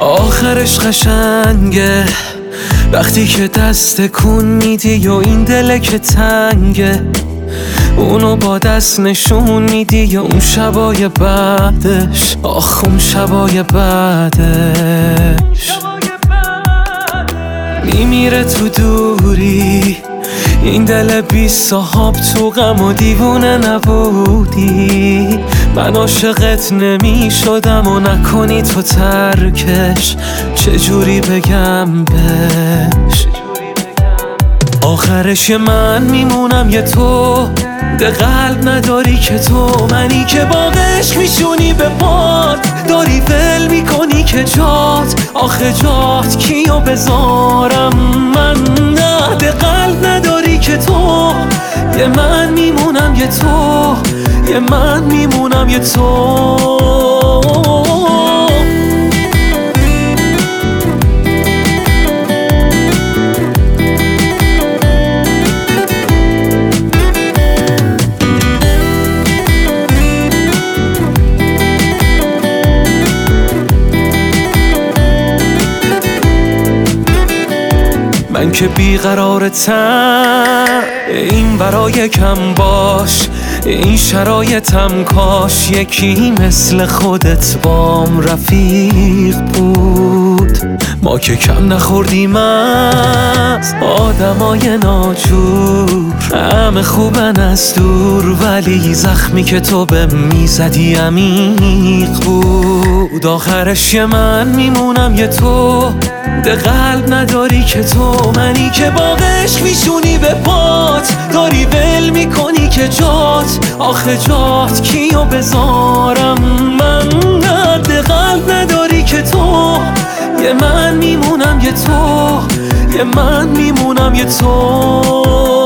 عشق قشنگه. وقتی که دست کن میدی و این دل که تنگه. اونو با دست نشون میدی یا اون شبای بعدش. آخ اون شبای بعدش. میمیره تو دوری. این دل بی صاحب تو غم و دیوونه نبودی. من عاشقت نمی شدم و نکنی تو ترکش. چجوری بگم بش آخرش من میمونم یه تو. ده قلب نداری که تو منی که با عشق میشونی به پاد داری ول می‌کنی که جات. آخه جات کیو بذارم؟ من نه ده قلب نداری که تو. یه من میمونم یه تو یه من میمونم یه تو. من که بیقرارتم این برای کم باش این شرایطم کاش یکی مثل خودت بام رفیق بود. که کم نخوردیم از آدمای ناجور. همه خوبن از دور ولی زخمی که تو به می‌زدی عمیق بود. آخرش یه من میمونم یه تو ده قلب نداری که تو منی که با میشونی به پات داری ول می‌کنی که جات آخه جات کیو بذارم من؟ یه من میمونم یه تو